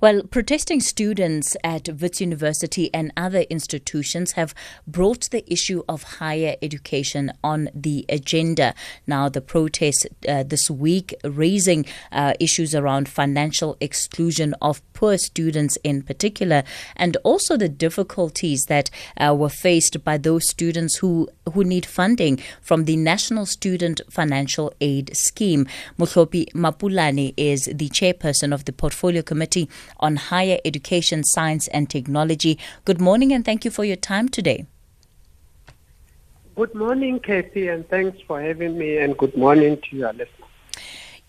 Well, protesting students at Wits University and other institutions have brought the issue of higher education on the agenda. Now, the protests uh, this week raising uh, issues around financial exclusion of poor students in particular, and also the difficulties that uh, were faced by those students who, who need funding from the National Student Financial Aid Scheme. Mohlopi Mapulane is the chairperson of the Portfolio Committee on Higher Education, Science and Technology. Good morning and thank you for your time today. Good morning, Kathy, and thanks for having me, and good morning to your listeners.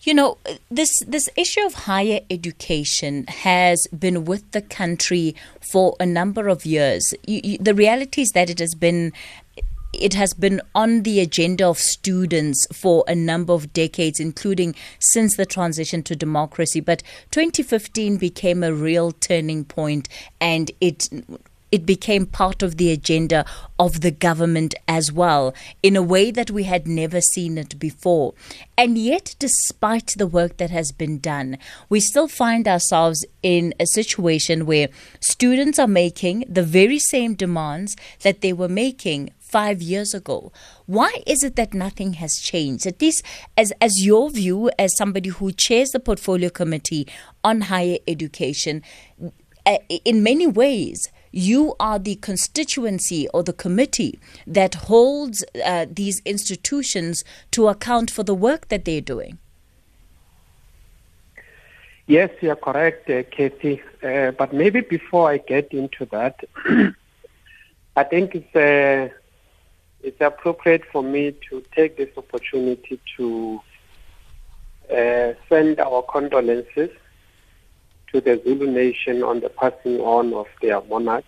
You know, this this issue of higher education has been with the country for a number of years. You, you, the reality is that it has been it has been on the agenda of students for a number of decades, including since the transition to democracy. But 2015 became a real turning point, and it it became part of the agenda of the government as well, in a way that we had never seen it before. And yet, despite the work that has been done, we still find ourselves in a situation where students are making the very same demands that they were making five years ago. Why is it that nothing has changed? At least, as, as your view, as somebody who chairs the portfolio committee on higher education, uh, in many ways, you are the constituency or the committee that holds uh, these institutions to account for the work that they're doing. Yes, you're correct, uh, Kathy. Uh, but maybe before I get into that, I think it's uh, it's appropriate for me to take this opportunity to uh, send our condolences to the Zulu nation on the passing on of their monarch,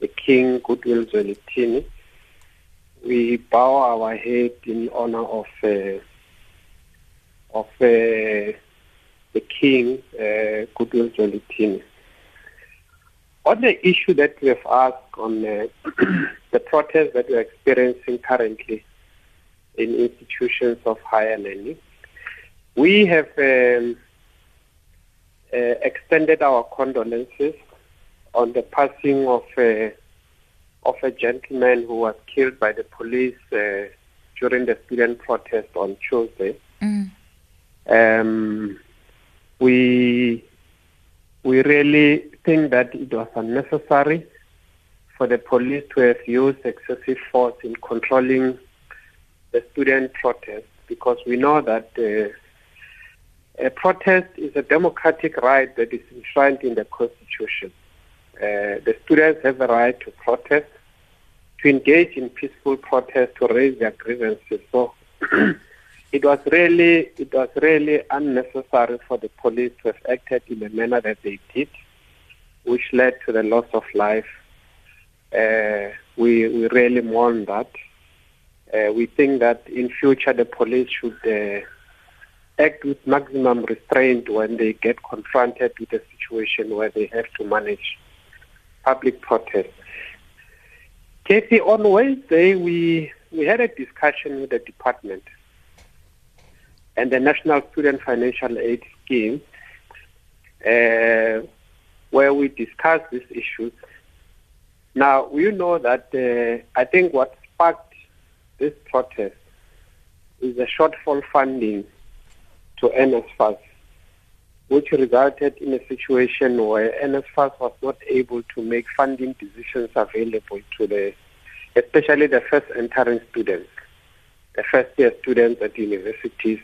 the King Goodwill Zwelithini. We bow our head in honor of uh, of uh, the King uh, Goodwill Zwelithini. On the issue that we have asked on uh, the protests that we are experiencing currently in institutions of higher learning, we have um, uh, extended our condolences on the passing of a, of a gentleman who was killed by the police uh, during the student protest on Tuesday. Mm. Um, we we really think that it was unnecessary for the police to have used excessive force in controlling the student protest because we know that uh, a protest is a democratic right that is enshrined in the Constitution. Uh, the students have a right to protest, to engage in peaceful protest, to raise their grievances. So it was really, it was really unnecessary for the police to have acted in the manner that they did, which led to the loss of life. Uh, we we really mourn that. Uh, we think that in future the police should uh, act with maximum restraint when they get confronted with a situation where they have to manage public protests. Kathy, on Wednesday, we, we had a discussion with the department and the National Student Financial Aid Scheme uh, where we discuss these issues. Now, you know that uh, I think what sparked this protest is the shortfall funding to NSFAS, which resulted in a situation where NSFAS was not able to make funding decisions available to the, especially the first entering students, the first year students at universities.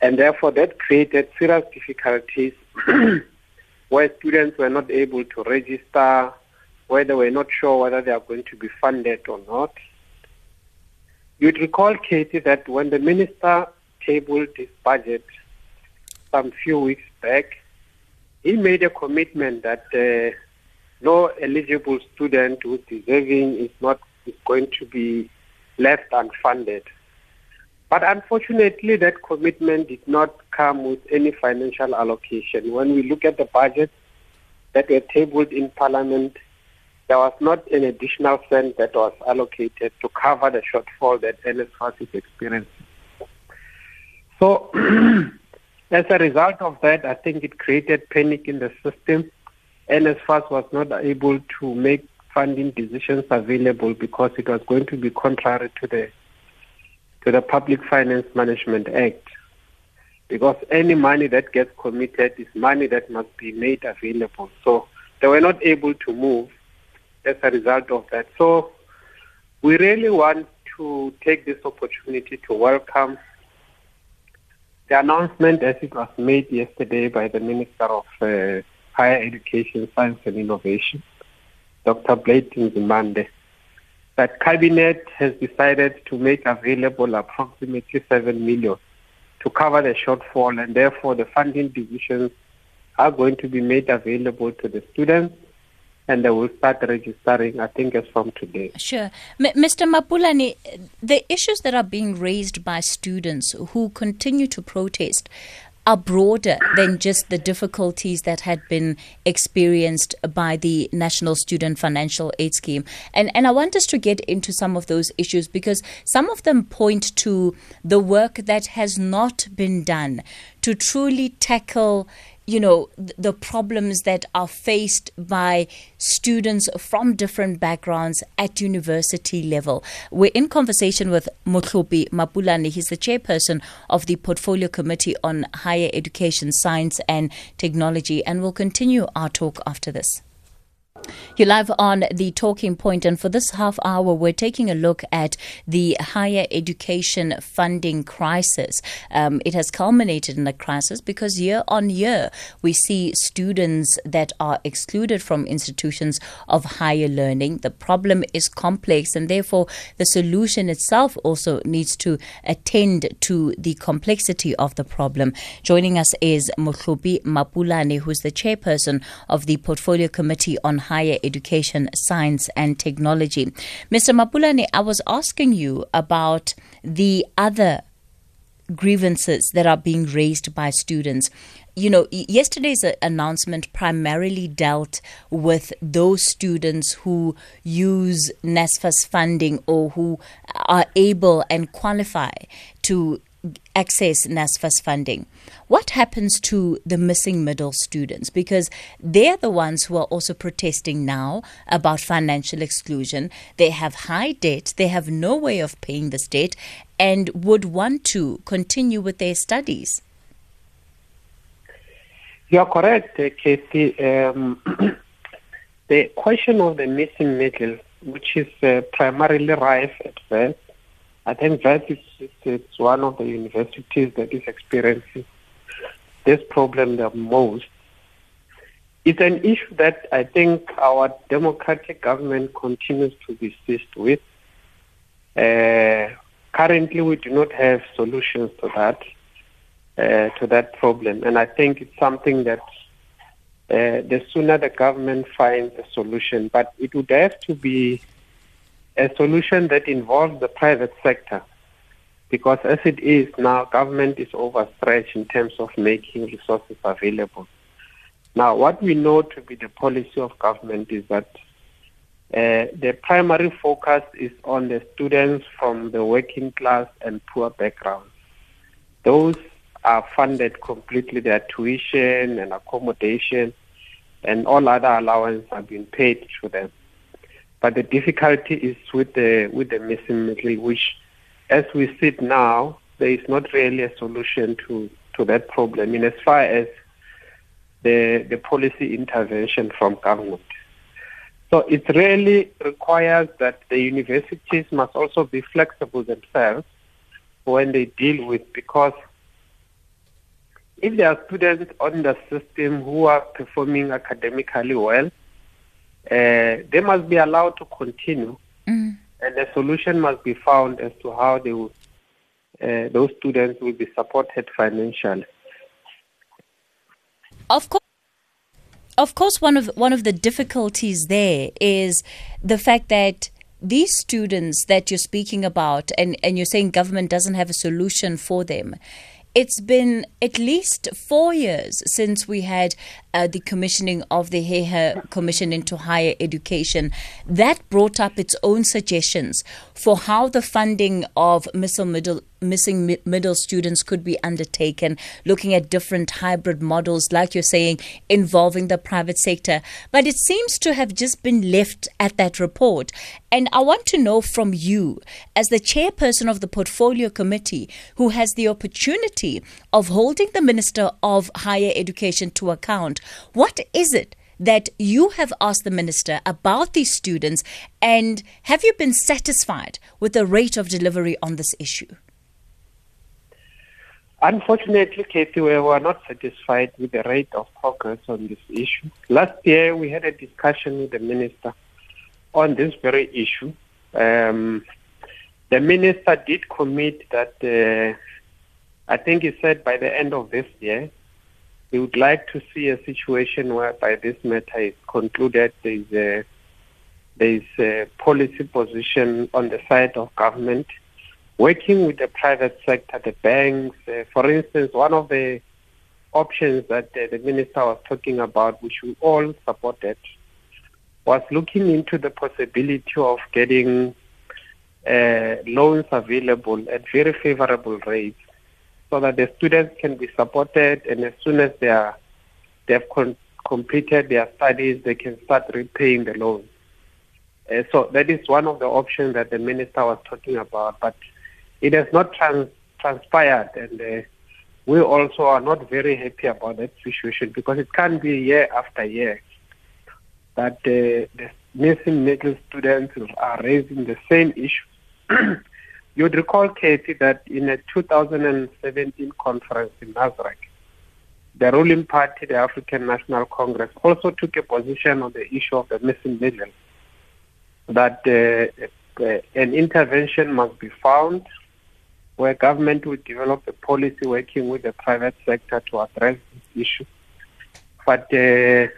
And therefore that created serious difficulties where students were not able to register, where they were not sure whether they are going to be funded or not. You'd recall, Katie, that when the minister tabled his budget some few weeks back, he made a commitment that uh, no eligible student who's deserving is not is going to be left unfunded. But unfortunately, that commitment did not come with any financial allocation. When we look at the budget that were tabled in Parliament, there was not an additional cent that was allocated to cover the shortfall that NSFAS is experiencing. So, as a result of that, I think it created panic in the system. NSFAS was not able to make funding decisions available because it was going to be contrary to the to the Public Finance Management Act. Because any money that gets committed is money that must be made available. So they were not able to move as a result of that. So we really want to take this opportunity to welcome the announcement as it was made yesterday by the Minister of uh, Higher Education, Science and Innovation, Dr. Blade Nzimande, that Cabinet has decided to make available approximately 7 million to cover the shortfall and therefore the funding decisions are going to be made available to the students and they will start registering, I think, as from today. Sure. M- Mr. Mapulane, the issues that are being raised by students who continue to protest are broader than just the difficulties that had been experienced by the National Student Financial Aid Scheme. And, and I want us to get into some of those issues because some of them point to the work that has not been done to truly tackle you know the problems that are faced by students from different backgrounds at university level. We're in conversation with Mohlopi Mapulane. He's the chairperson of the Portfolio Committee on Higher Education, Science and Technology, and we'll continue our talk after this. You're live on the talking point, and for this half hour, we're taking a look at the higher education funding crisis. Um, it has culminated in a crisis because year on year, we see students that are excluded from institutions of higher learning. The problem is complex, and therefore, the solution itself also needs to attend to the complexity of the problem. Joining us is Mohlopi Mapulane, who's the chairperson of the Portfolio Committee on Higher higher education, science, and technology. Mr. Mapulane, I was asking you about the other grievances that are being raised by students. You know, yesterday's uh, announcement primarily dealt with those students who use NSFAS funding or who are able and qualify to access NSFAS funding. What happens to the missing middle students? Because they're the ones who are also protesting now about financial exclusion. They have high debt, they have no way of paying this debt, and would want to continue with their studies. You are correct, uh, Kathy. Um, the question of the missing middle, which is uh, primarily rife at Wits, I think that is it's one of the universities that is experiencing this problem the most. It's an issue that I think our democratic government continues to be seized with. Uh, currently, we do not have solutions to that uh, to that problem, and I think it's something that uh, the sooner the government finds a solution, but it would have to be a solution that involves the private sector. Because as it is now, government is overstretched in terms of making resources available. Now, what we know to be the policy of government is that uh, the primary focus is on the students from the working class and poor backgrounds. Those are funded completely, their tuition and accommodation and all other allowances are being paid to them. But the difficulty is with the with the missing middle, which, as we sit now, there is not really a solution to to that problem in as far as the the policy intervention from government. So it really requires that the universities must also be flexible themselves when they deal with because if there are students on the system who are performing academically well, uh, they must be allowed to continue, mm. and a solution must be found as to how they will, uh, those students will be supported financially. Of course. Of course, one of one of the difficulties there is the fact that these students that you're speaking about, and, and you're saying government doesn't have a solution for them, it's been at least four years since we had uh, the commissioning of the Heher Commission into Higher Education, that brought up its own suggestions for how the funding of middle missing middle students could be undertaken, looking at different hybrid models, like you're saying, involving the private sector. But it seems to have just been left at that report. And I want to know from you, as the chairperson of the portfolio committee, who has the opportunity of holding the Minister of Higher Education to account, what is it? that you have asked the minister about these students and have you been satisfied with the rate of delivery on this issue? Unfortunately, Kathy, we were not satisfied with the rate of progress on this issue. Last year, we had a discussion with the minister on this very issue. Um, the minister did commit that, uh, I think he said by the end of this year, he would like to see a situation whereby this matter is concluded. There is a, there is a policy position on the side of government working with the private sector, the banks. Uh, for instance, one of the options that uh, the minister was talking about, which we all supported, was looking into the possibility of getting uh, loans available at very favorable rates so that the students can be supported and as soon as they are they have con- completed their studies they can start repaying the loan. Uh, so that is one of the options that the minister was talking about but it has not trans- transpired, and uh, we also are not very happy about that situation because it can't be year after year that uh, the missing middle students are raising the same issue. You'd recall, Katie, that in a 2017 conference in Nasrec, the ruling party, the African National Congress, also took a position on the issue of the missing middle, that uh, uh, an intervention must be found where government would develop a policy working with the private sector to address this issue. But uh,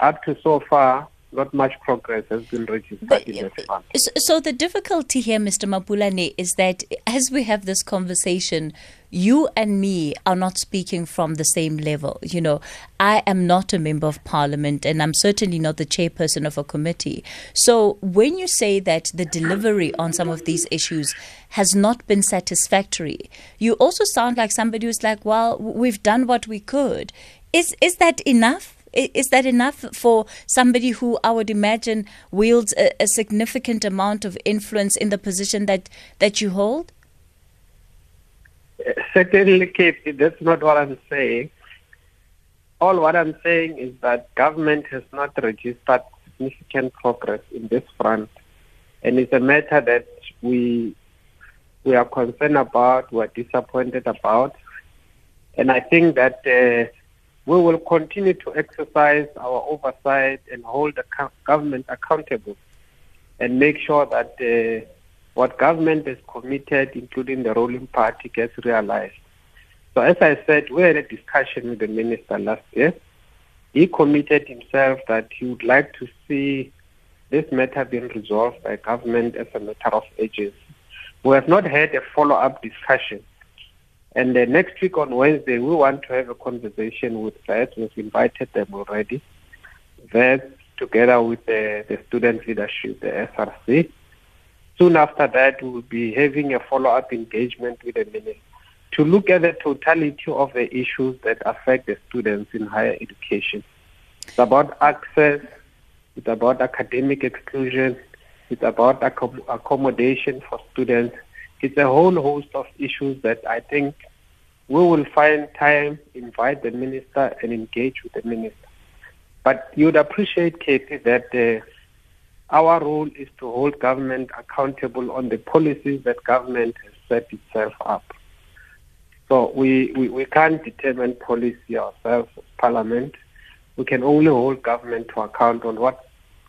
up to so far, not much progress has been registered but, in that fund. So the difficulty here, Mr. Mapulane, is that as we have this conversation, you and me are not speaking from the same level. You know, I am not a member of parliament and I'm certainly not the chairperson of a committee. So when you say that the delivery on some of these issues has not been satisfactory, you also sound like somebody who's like, well, we've done what we could. Is, is that enough? Is that enough for somebody who I would imagine wields a, a significant amount of influence in the position that, that you hold? Certainly, Kate, that's not what I'm saying. All what I'm saying is that government has not registered significant progress in this front, and it's a matter that we we are concerned about, we are disappointed about, and I think that uh, we will continue to exercise our oversight and hold the government accountable, and make sure that. Uh, what government has committed, including the ruling party, gets realized. So as I said, we had a discussion with the minister last year. He committed himself that he would like to see this matter being resolved by government as a matter of urgency. We have not had a follow-up discussion. And uh, next week on Wednesday, we want to have a conversation with Wits. We've invited them already. Wits, together with the, the student leadership, the SRC, Soon after that, we will be having a follow-up engagement with the minister to look at the totality of the issues that affect the students in higher education. It's about access, it's about academic exclusion, it's about accommodation for students. It's a whole host of issues that I think we will find time, invite the minister and engage with the minister. But you'd appreciate, Katie, that uh, our role is to hold government accountable on the policies that government has set itself up. So we, we, we can't determine policy ourselves as parliament. We can only hold government to account on what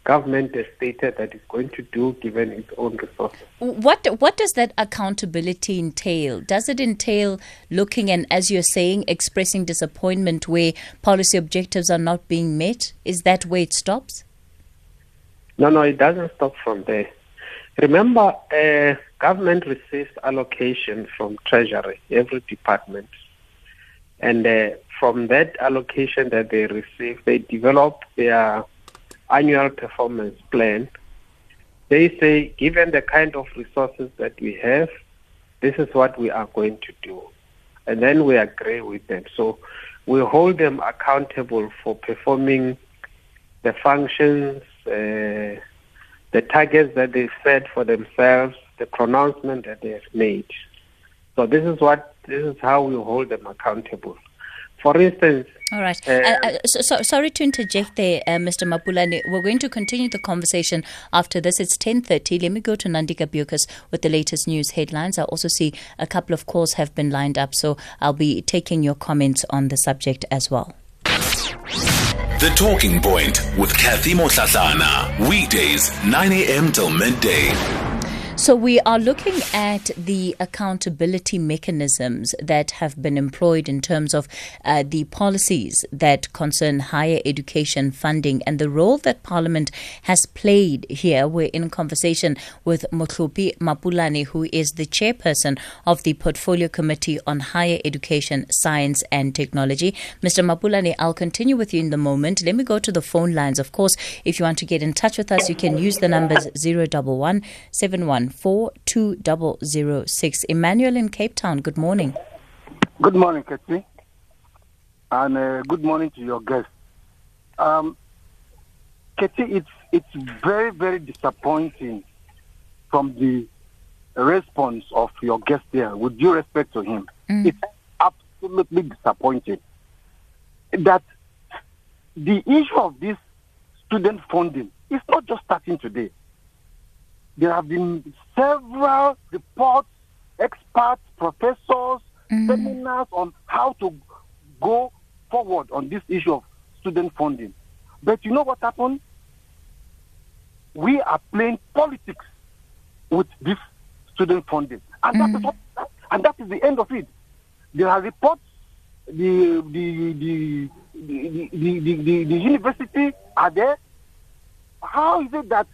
government has stated that it's going to do given its own resources. What what does that accountability entail? Does it entail looking and as you're saying, expressing disappointment where policy objectives are not being met? Is that where it stops? No, no, it doesn't stop from there. Remember, uh, government receives allocation from Treasury, every department. And uh, from that allocation that they receive, they develop their annual performance plan. They say, given the kind of resources that we have, this is what we are going to do. And then we agree with them. So we hold them accountable for performing the functions, uh, the targets that they set for themselves, the pronouncement that they have made. So this is what this is how we hold them accountable. For instance, all right. Uh, uh, uh, so, so, sorry to interject there, uh, Mr. Mapulane. We're going to continue the conversation after this. It's 10.30. Let me go to Nandika Bukas with the latest news headlines. I also see a couple of calls have been lined up, so I'll be taking your comments on the subject as well. The Talking Point with Kathy Motlatlana. Weekdays, 9 a.m. till midday. So, we are looking at the accountability mechanisms that have been employed in terms of uh, the policies that concern higher education funding and the role that Parliament has played here. We're in conversation with Mohlopi Mapulane, who is the chairperson of the Portfolio Committee on Higher Education, Science and Technology. Mr. Mapulane, I'll continue with you in the moment. Let me go to the phone lines. Of course, if you want to get in touch with us, you can use the numbers 011 2006. Emmanuel in Cape Town, good morning. Good morning, Kathy. And uh, good morning to your guest. Um, Katie, it's, it's very, very disappointing from the response of your guest there, with due respect to him. Mm. It's absolutely disappointing that the issue of this student funding is not just starting today. There have been several reports, experts, professors, mm-hmm. seminars on how to go forward on this issue of student funding. But you know what happened? We are playing politics with this student funding, and mm-hmm. that is mm-hmm. what, and that is the end of it. There are reports. The the the the, the, the, the, the university are there. How is it that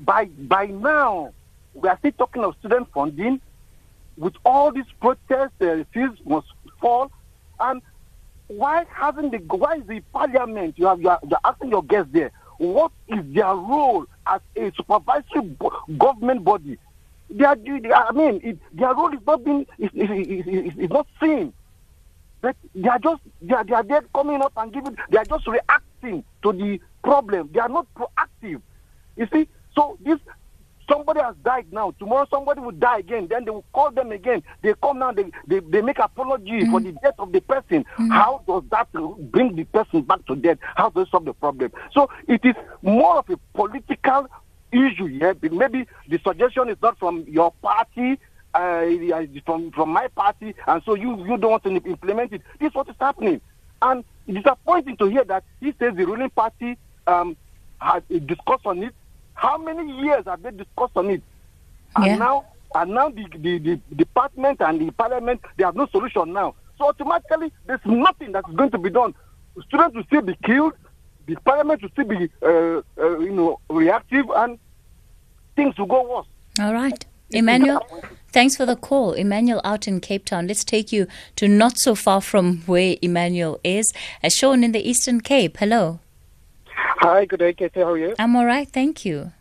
by by now we are still talking of student funding. With all these protests, the fees must fall. And why hasn't the why is the parliament? You have you are, you are asking your guests there. What is their role as a supervisory bo- government body? They are, they I mean, it, their role is not being is, is, is, is, not seen. But they are just they are, they are there coming up and giving. They are just reacting to the problem. They are not proactive. You see, so this somebody has died now. Tomorrow somebody will die again. Then they will call them again. They come now. They they, they make apology mm. for the death of the person. Mm. How does that bring the person back to death? How does it solve the problem? So it is more of a political issue here. Maybe the suggestion is not from your party. Uh, from from my party, and so you you don't want to implement it. This is what is happening, and it's disappointing to hear that he says the ruling party um, has discussed on it how many years have they discussed on it? And yeah. now, and now the, the, the department and the parliament, they have no solution now. So automatically, there's nothing that is going to be done. Students will still be killed. The parliament will still be, uh, uh, you know, reactive, and things will go worse. All right. Emmanuel, thanks for the call. Emmanuel out in Cape Town. Let's take you to not so far from where Emmanuel is, as shown in the Eastern Cape. Hello. Hi, good day, Katie. How are you? I'm all right, thank you.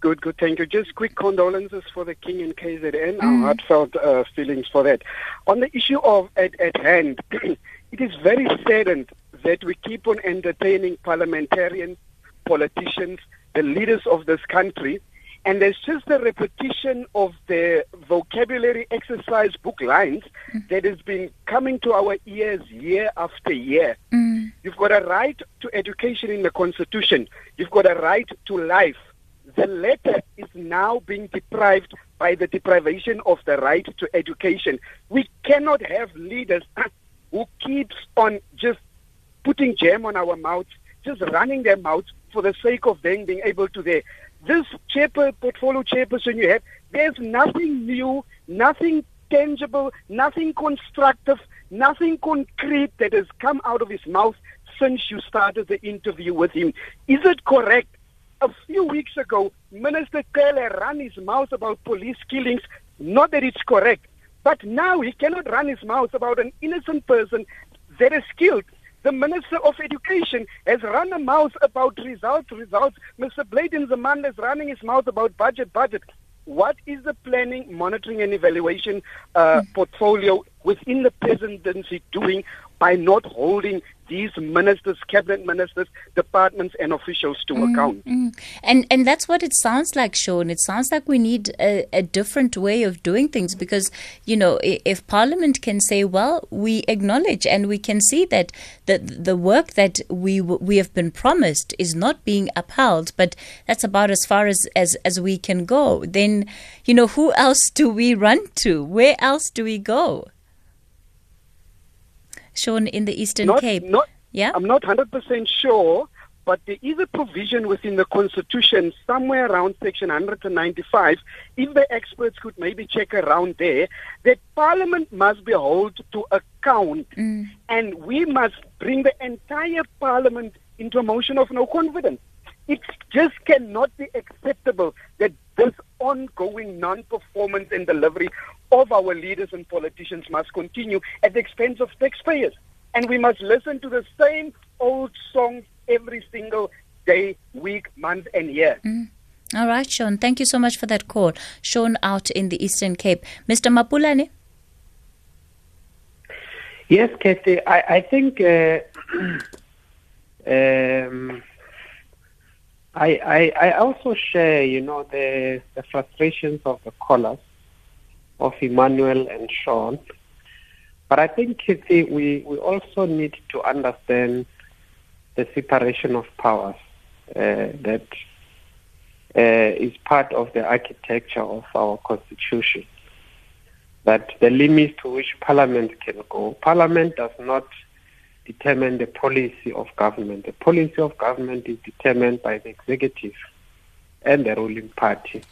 Good, good, thank you. Just quick condolences for the King and KZN. Mm. Our heartfelt uh, feelings for that. On the issue of at, at hand, it is very saddened that we keep on entertaining parliamentarians, politicians, the leaders of this country, and there's just a repetition of the vocabulary exercise book lines mm. that has been coming to our ears year after year. Mm. You've got a right to education in the Constitution. You've got a right to life. The latter is now being deprived by the deprivation of the right to education. We cannot have leaders who keeps on just putting jam on our mouths, just running their mouths for the sake of them being able to there this chairper, portfolio chairperson you have, there's nothing new, nothing tangible, nothing constructive, nothing concrete that has come out of his mouth since you started the interview with him. Is it correct? A few weeks ago, Minister Cele ran his mouth about police killings. Not that it's correct, but now he cannot run his mouth about an innocent person that is killed The Minister of Education has run a mouth about results, results. Mr. Blade Nzimande is running his mouth about budget, budget. What is the planning, monitoring, and evaluation uh, portfolio within the presidency doing by not holding these ministers, cabinet ministers, departments, and officials to mm, account. Mm. And and that's what it sounds like, Sean. It sounds like we need a, a, different way of doing things because you know if Parliament can say, well, we acknowledge and we can see that the the work that we we have been promised is not being upheld, but that's about as far as as as we can go. Then you know who else do we run to? Where else do we go? Sean, in the Eastern not, Cape? Not, yeah? I'm not 100% sure, but there is a provision within the Constitution, somewhere around Section 195, if the experts could maybe check around there, that Parliament must be held to account mm. and we must bring the entire Parliament into a motion of no confidence. It just cannot be acceptable that this ongoing non-performance and delivery of our leaders and politicians must continue at the expense of taxpayers. And we must listen to the same old songs every single day, week, month, and year. Mm. All right, Sean. Thank you so much for that call. Sean out in the Eastern Cape. Mr. Mapulane? Yes, Kathy. I, I think uh, um, I, I, I also share, you know, the, the frustrations of the callers, of Emmanuel and Sean. But I think, Kitty, we, we also need to understand the separation of powers uh, that uh, is part of the architecture of our constitution. That the limits to which Parliament can go. Parliament does not determine the policy of government. The policy of government is determined by the executive and the ruling party.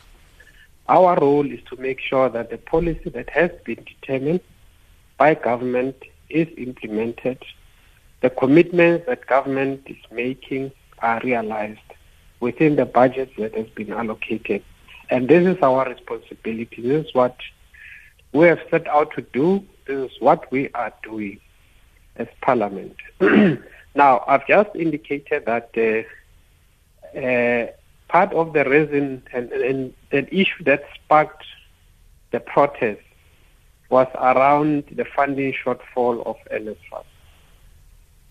Our role is to make sure that the policy that has been determined by government is implemented. The commitments that government is making are realized within the budget that has been allocated. And this is our responsibility. This is what we have set out to do. This is what we are doing as Parliament. now, I've just indicated that uh, uh, part of the reason and, and the issue that sparked the protest was around the funding shortfall of NSFAS.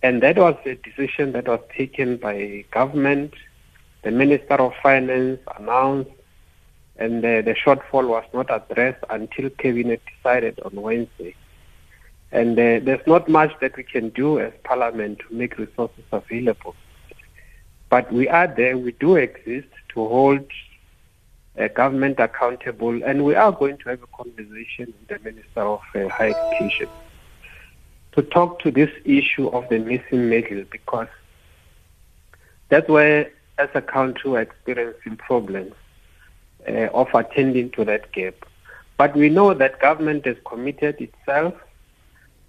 And that was a decision that was taken by government. The Minister of Finance announced, and the, the shortfall was not addressed until Cabinet decided on Wednesday. And uh, there's not much that we can do as Parliament to make resources available. But we are there, we do exist to hold uh, government accountable, and we are going to have a conversation with the Minister of uh, Higher Education to talk to this issue of the missing middle because that's where, as a country, we're experiencing problems uh, of attending to that gap. But we know that government has committed itself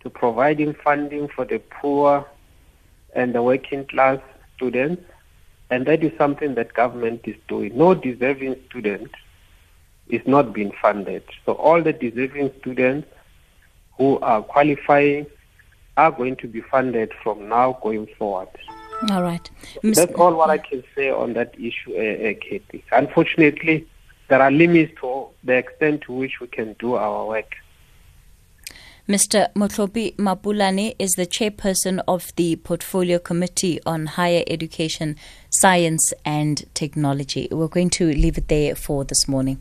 to providing funding for the poor and the working class students. And that is something that government is doing. No deserving student is not being funded. So all the deserving students who are qualifying are going to be funded from now going forward. All right. That's all what I can say on that issue, uh, uh, Katie. Unfortunately, there are limits to the extent to which we can do our work. Mr. Mohlopi Mapulane is the chairperson of the Portfolio Committee on Higher Education, Science and Technology. We're going to leave it there for this morning.